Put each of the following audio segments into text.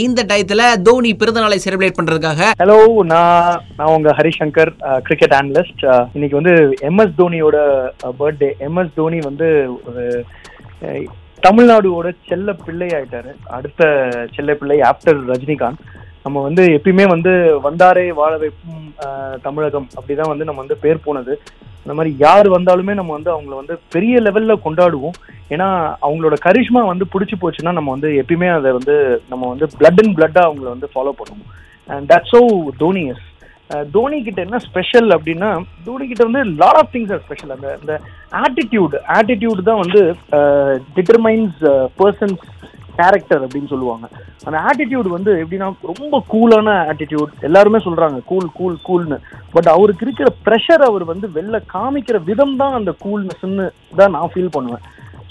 இந்த டயத்துல தோனி பிறந்தநாளை செலிப்ரேட் பண்றதுக்காக ஹலோ நான் நான் உங்க ஹரிசங்கர் கிரிக்கெட் அனலிஸ்ட் இன்னைக்கு வந்து எம்எஸ் தோனியோட பர்த்டே எம்எஸ் தோனி வந்து ஒரு தமிழ்நாடுவோட செல்ல பிள்ளை ஆயிட்டாரு. அடுத்த செல்ல பிள்ளை ஆஃப்டர் ரஜினிகாந்த். நம்ம வந்து எப்பயுமே வந்து வந்தாரே வாழ வைப்பும் தமிழகம். அப்படிதான் வந்து நம்ம வந்து பேர் போனது. அந்த மாதிரி யார் வந்தாலுமே நம்ம வந்து அவங்கள வந்து பெரிய லெவல்ல கொண்டாடுவோம். ஏன்னா அவங்களோட கரிஷ்மா வந்து பிடிச்சி போச்சுன்னா நம்ம வந்து எப்பயுமே அதை வந்து நம்ம வந்து பிளட் அண்ட் பிளட்டா அவங்கள வந்து ஃபாலோ பண்ணுவோம். And that's oh Dhoni yes Dhoni கிட்ட என்ன ஸ்பெஷல் அப்படின்னா தோனி கிட்ட வந்து lot of things are special அந்த அந்த ஆட்டிடியூட் ஆட்டிடியூட் தான் வந்து டிட்டர்மைன்ஸ் பர்சன்ஸ் கேரக்டர் அப்படின்னு சொல்லுவாங்க. அந்த ஆட்டிடியூட் வந்து எப்படின்னா ரொம்ப கூலான ஆட்டிடியூட் எல்லாருமே சொல்றாங்க கூல் கூல் கூல்னு பட் அவருக்கு இருக்கிற ப்ரெஷர் அவர் வந்து வெளில காமிக்கிற விதம் தான் அந்த கூல்னஸ்ன்னு தான் நான் ஃபீல் பண்ணுவேன்.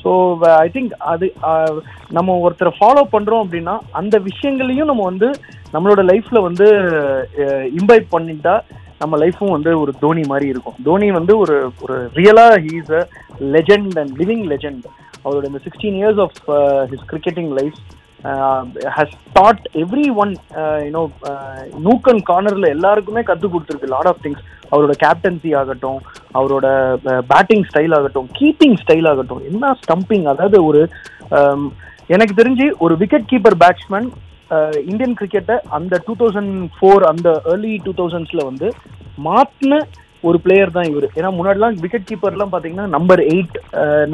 ஸோ ஐ திங்க் அது நம்ம ஒருத்தரை ஃபாலோ பண்ணுறோம் அப்படின்னா அந்த விஷயங்களையும் நம்ம வந்து நம்மளோட லைஃப்பில் வந்து இம்பைட் பண்ணிட்டா நம்ம லைஃப்பும் வந்து ஒரு தோனி மாதிரி இருக்கும். தோனி வந்து ஒரு ஒரு ரியலாக he's a legend and living legend அவரோட இந்த sixteen years of his cricketing life has taught everyone you know nook and கார்னரில் எல்லாருக்குமே கற்றுக் கொடுத்துருக்கு. லாட் ஆஃப் திங்ஸ் அவரோட கேப்டன்சி ஆகட்டும் அவரோட பேட்டிங் ஸ்டைல் ஆகட்டும் கீப்பிங் ஸ்டைல் ஆகட்டும் என்ன ஸ்டம்பிங் அதாவது ஒரு எனக்கு தெரிஞ்சு ஒரு விக்கெட் கீப்பர் பேட்ஸ்மேன் இந்தியன் கிரிக்கெட்டை அந்த டூ தௌசண்ட் ஃபோர் அந்த ஏர்லி டூ தௌசண்ட்ஸில் வந்து மாற்றின ஒரு பிளேயர் தான் இவர். ஏன்னா முன்னாடிலாம் விக்கெட் கீப்பர்லாம் பார்த்தீங்கன்னா number eight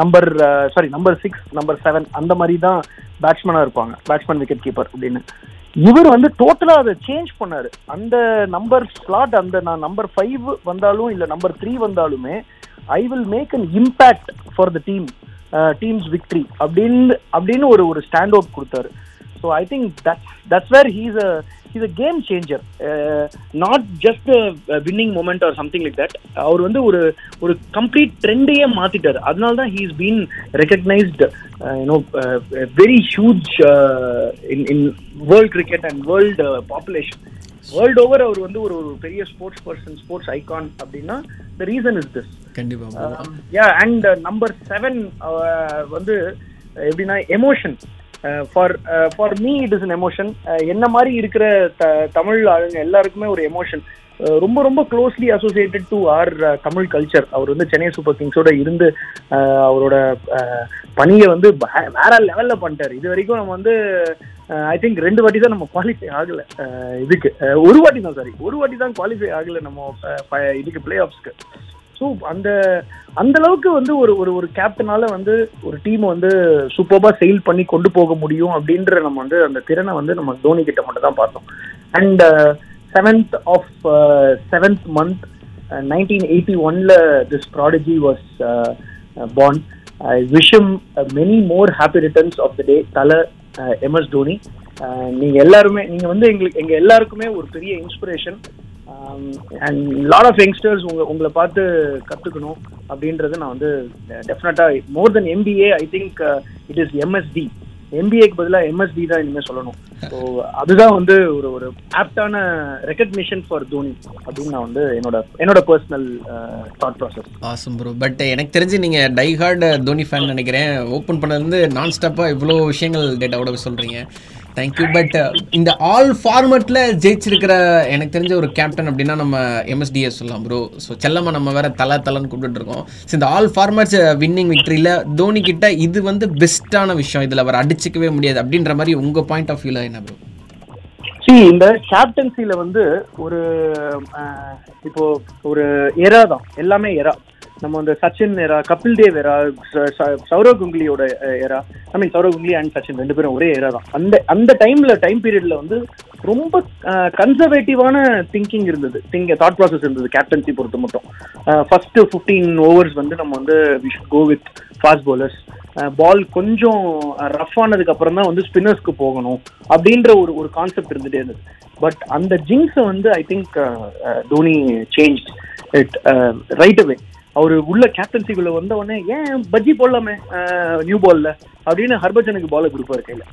number sorry number six number seven அந்த மாதிரி தான் பேட்ஸ்மேனாக இருப்பாங்க. பேட்ஸ்மேன் விக்கெட் கீப்பர் அப்படின்னு. இவர் வந்து டோட்டலாக அதை சேஞ்ச் பண்ணார். அந்த நம்பர் ஸ்லாட் அந்த நான் நம்பர் ஃபைவ் வந்தாலும் இல்லை நம்பர் த்ரீ வந்தாலுமே I will make an impact for the team team's victory அப்படின்னு அப்படின்னு ஒரு ஒரு ஸ்டாண்ட் அவுட் கொடுத்தாரு. So I think that's that's where he's a a game changer not just winning moment or something like that அவர் வந்து ஒரு ஒரு complete ட்ரெண்டையே மாத்திட்டாரு. அதனால தான் he's been recognised you know very huge in in world cricket and world population world over அவர் வந்து ஒரு ஒரு பெரிய ஸ்போர்ட்ஸ் பர்சன் ஸ்போர்ட்ஸ் ஐகான் அப்படின்னா த ரீசன் இஸ் திஸ் கண்டிப்பா யா அண்ட் நம்பர் செவன் வந்து எப்படின்னா emotion for for me it is an emotion என்ன மாதிரி இருக்கிற த தமிழ் ஆளுங்க எல்லாருக்குமே ஒரு எமோஷன் uh, ரொம்ப ரொம்ப closely associated to our Tamil culture அவர் வந்து சென்னை சூப்பர் கிங்ஸோட இருந்து uh, அவரோட uh, பணியை வந்து வேற லெவல்ல பண்ணிட்டாரு. இது வரைக்கும் நம்ம வந்து ஐ திங்க் ரெண்டு வாட்டி தான் நம்ம குவாலிஃபை ஆகல. இதுக்கு ஒரு வாட்டி தான் சாரி ஒரு வாட்டி தான் குவாலிஃபை ஆகல நம்ம இதுக்கு பிளே ஆஃப்ஸ்க்கு ஸோ அந்த அந்த அளவுக்கு வந்து ஒரு ஒரு ஒரு கேப்டனால வந்து ஒரு டீம் வந்து சூப்பர்பா செயல் பண்ணி கொண்டு போக முடியும் அப்படின்ற நம்ம வந்து அந்த திறனை வந்து நம்ம தோனி கிட்ட மட்டும் தான் பார்த்தோம். And seventh of seventh month nineteen eighty ஒன்ல this prodigy was born I wish him many more happy returns of the day Thala uh, MS Dhoni uh, நீங்க எல்லாருமே நீங்க வந்து எங்களுக்கு எங்க எல்லாருக்குமே ஒரு பெரிய inspiration and lot of youngsters உங்க உங்களை பார்த்து கற்றுக்கணும் அப்படின்றது நான் வந்து டெஃபினட்டாக more then MBA I think it is MSD எம்பிஏக்கு பதிலாக எம்எஸ்டி தான் இனிமேல் சொல்லணும். ஸோ அதுதான் வந்து ஒரு ஒரு ஆப்டான ரெக்கக்னிஷன் ஃபார் தோனி அப்படின்னு நான் வந்து என்னோட என்னோட personal thought process awesome bro but எனக்கு தெரிஞ்சு நீங்கள் டைஹார்டு தோனி ஃபேன் நினைக்கிறேன். ஓப்பன் பண்ணது நான் ஸ்டாப்பாக இவ்வளோ விஷயங்கள் டேட்டாவோட சொல்கிறீங்க தேங்க்யூ பட் uh, இந்த ஆல் ஃபார்மேட்டில் ஜெயிச்சிருக்கிற எனக்கு தெரிஞ்ச ஒரு கேப்டன் அப்படின்னா நம்ம எம்எஸ்டிஎஸ் சொல்லலாம் ப்ரோ ஸோ செல்லம்மா நம்ம வேற தலை தலைன்னு கூப்பிட்டு இருக்கோம். ஸோ இந்த ஆல் ஃபார்மேட்ஸ் வின்னிங் விக்ட்ரியில் தோனி கிட்ட இது வந்து பெஸ்ட்டான விஷயம். இதில் அவர் அடிச்சுக்கவே முடியாது. அப்படின்ற மாதிரி உங்கள் பாயிண்ட் ஆஃப் வியூவில் என்ன ப்ரோ சி இந்த கேப்டன்சியில வந்து ஒரு இப்போ ஒரு எரா தான். எல்லாமே எரா நம்ம அந்த சச்சின் எரா கபில் தேவ் எரா ச- Sourav குங்லியோட era I mean Sourav Ganguly and Sachin ரெண்டு பேரும் ஒரே எரா தான். அந்த அந்த டைம்ல டைம் பீரியட்ல வந்து ரொம்ப கன்சர்வேட்டிவான திங்கிங் இருந்தது. திங்க் தாட் ப்ராசஸ் இருந்தது கேப்டன்சி பொறுத்த மட்டும். ஃபர்ஸ்ட் ஃபிஃப்டீன் ஓவர்ஸ் வந்து நம்ம வந்து we should go with fast bowlers ball கொஞ்சம் ரஃப் ஆனதுக்கு அப்புறம் தான் வந்து ஸ்பின்னர்ஸ்க்கு போகணும் அப்படின்ற ஒரு ஒரு கான்செப்ட் இருந்துட்டே இருந்தது. பட் அந்த ஜிங்ஸை வந்து I think Dhoni change it right away அவர் உள்ள கேப்டன்சிக்குள்ள வந்த உடனே ஏன் பஜ்ஜி போடலாமே? நியூ பால்ல அப்படின்னு ஹர்பஜனுக்கு பாலை கொடுப்பாரு கையில.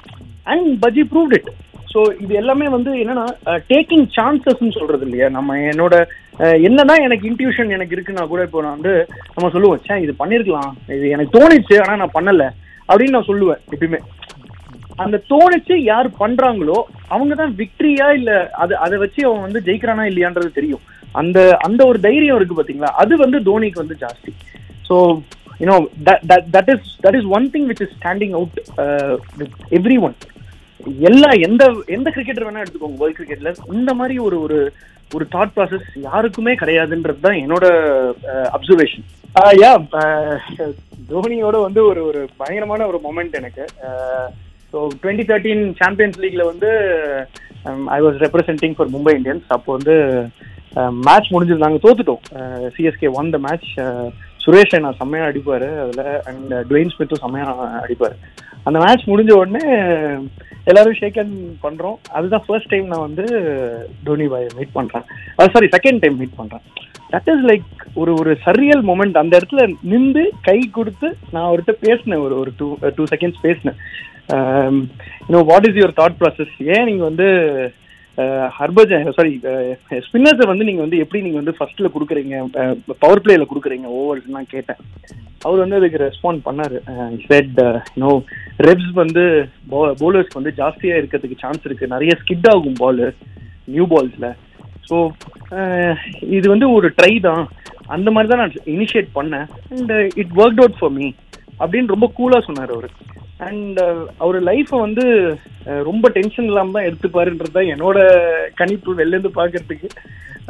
And Bhajji proved it so இது எல்லாமே வந்து என்னன்னா டேக்கிங் சான்சஸ்ன்னு சொல்றது இல்லையா? நம்ம என்னோட என்னதான் எனக்கு இன்ட்யூஷன் எனக்கு இருக்குன்னா கூட இப்போ நான் வந்து நம்ம சொல்லுவோம் சே இது பண்ணிருக்கலாம். இது எனக்கு தோணிச்சு ஆனா நான் பண்ணல. அப்படின்னு நான் சொல்லுவேன் எப்பயுமே. அந்த தோணிச்சு யார் பண்றாங்களோ அவங்க தான் விக்டரியா இல்ல அது அதை வச்சு அவன் வந்து ஜெயிக்கிறானா இல்லையான்றது தெரியும். அந்த அந்த ஒரு தைரியம் இருக்கு பாத்தீங்களா? அது வந்து தோனிக்கு வந்து ஜாஸ்தி. So you know that is that is one thing which is standing out with every one எல்லா எந்த எந்த கிரிக்கெட்டர் வேணா எடுத்துக்கோங்க வேர்ல்ட் கிரிக்கெட்ல இந்த மாதிரி ஒரு ஒரு ஒரு தாட் ப்ராசஸ் யாருக்குமே கிடையாதுன்றது தான் என்னோட uh, அப்சர்வேஷன் யா uh, uh, தோனியோட வந்து ஒரு ஒரு பயங்கரமான ஒரு மொமெண்ட் எனக்கு. ஸோ டுவெண்ட்டி தேர்ட்டீன் சாம்பியன்ஸ் லீக்ல வந்து I was representing for Mumbai Indians அப்போ வந்து மேட்ச் முடிஞ்சது நாங்கள் தோத்துட்டோம். CSK won the match Suresh நான் செம்மையாக அடிப்பார். அதில் அண்ட் டுவெயின் ஸ்மித்தும் செம்மையாக அடிப்பார். அந்த மேட்ச் முடிஞ்ச உடனே எல்லாரும் ஷேக் ஹேண்ட் பண்ணுறோம் அதுதான் ஃபர்ஸ்ட் டைம் நான் வந்து தோனி பாய் மீட் பண்ணுறேன் சாரி செகண்ட் டைம் மீட் பண்ணுறேன் தட் இஸ் லைக் ஒரு ஒரு சரியல் மூமெண்ட் அந்த இடத்துல நின்று கை கொடுத்து நான் அவர்கிட்ட பேசினேன். ஒரு ஒரு டூ டூ செகண்ட்ஸ் பேசினேன். You know what is your thought process ஏன் நீங்கள் வந்து ஹர்பஜன் சாரி ஸ்பின்னர்ஸை வந்து நீங்க வந்து எப்படி நீங்க வந்து ஃபர்ஸ்ட்ல கொடுக்குறீங்க? பவர் பிளேல கொடுக்குறீங்க? ஓவர்ஸ்லாம் கேட்டேன். அவர் வந்து அதுக்கு ரெஸ்பாண்ட் பண்ணாரு. செட் நோ ரெப்ஸ் வந்து பவுலர்ஸ்க்கு வந்து ஜாஸ்தியா இருக்கிறதுக்கு சான்ஸ் இருக்கு. நிறைய ஸ்கிட் ஆகும் பால் நியூ பால்ஸ்ல ஸோ இது வந்து ஒரு ட்ரை தான். அந்த மாதிரி தான் நான் இனிஷியேட் பண்ணேன். And it work out for me அப்படின்னு ரொம்ப கூலா சொன்னார் அவர். அண்ட் அவர் லைஃப்பை வந்து ரொம்ப டென்ஷன் இல்லாமல் தான் எடுத்துப்பாருன்றது தான் என்னோட கணிப்பு வெளிலேருந்து பார்க்கறதுக்கு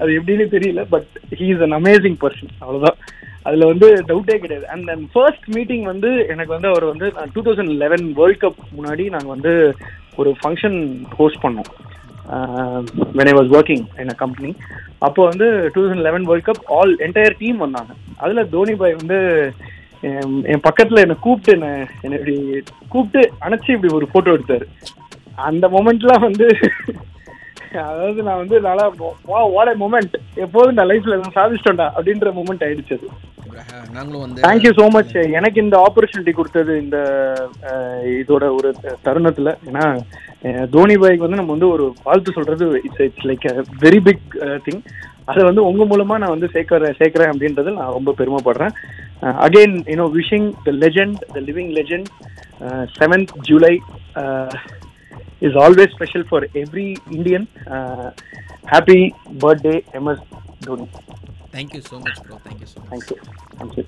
அது எப்படின்னு தெரியல but he is an amazing person அவ்வளோதான் அதில் வந்து டவுட்டே கிடையாது. அண்ட் அண்ட் ஃபர்ஸ்ட் மீட்டிங் வந்து எனக்கு வந்து அவர் வந்து two thousand eleven World Cup முன்னாடி நாங்கள் வந்து ஒரு ஃபங்க்ஷன் ஹோஸ்ட் பண்ணோம். When I was working in a company அப்போ வந்து two thousand eleven World Cup all entire team வந்தாங்க. அதில் தோனி பாய் வந்து என் பக்கத்துல என்ன கூப்பிட்டு என்ன என்ன இப்படி கூப்பிட்டு அணைச்சி இப்படி ஒரு போட்டோ எடுத்தாரு. அந்த மொமெண்ட்லாம் வந்து அதாவது நான் வந்து நல்லா வா வாட் மொமெண்ட் எப்போதும் நான் லைஃப்ல சாதிச்சிட்டோம்டா அப்படின்ற மொமெண்ட் ஆயிடுச்சு அது. தேங்க்யூ ஸோ மச் எனக்கு இந்த ஆப்பர்ச்சுனிட்டி கொடுத்தது இந்த இதோட ஒரு தருணத்துல. ஏன்னா தோனி பாய்க்கு வந்து நம்ம வந்து ஒரு வாழ்த்து சொல்றது it's it's like very big thing அதை வந்து உங்க மூலமா நான் வந்து சேர்க்கிறேன் சேர்க்கிறேன் அப்படின்றது நான் ரொம்ப பெருமைப்படுறேன். Uh, again, you know, wishing the legend, the living legend, uh, 7th July uh, is always special for every Indian. Uh, happy birthday, MS Dhoni. Thank you so much, bro. Thank you so much. Thank you. Thank you.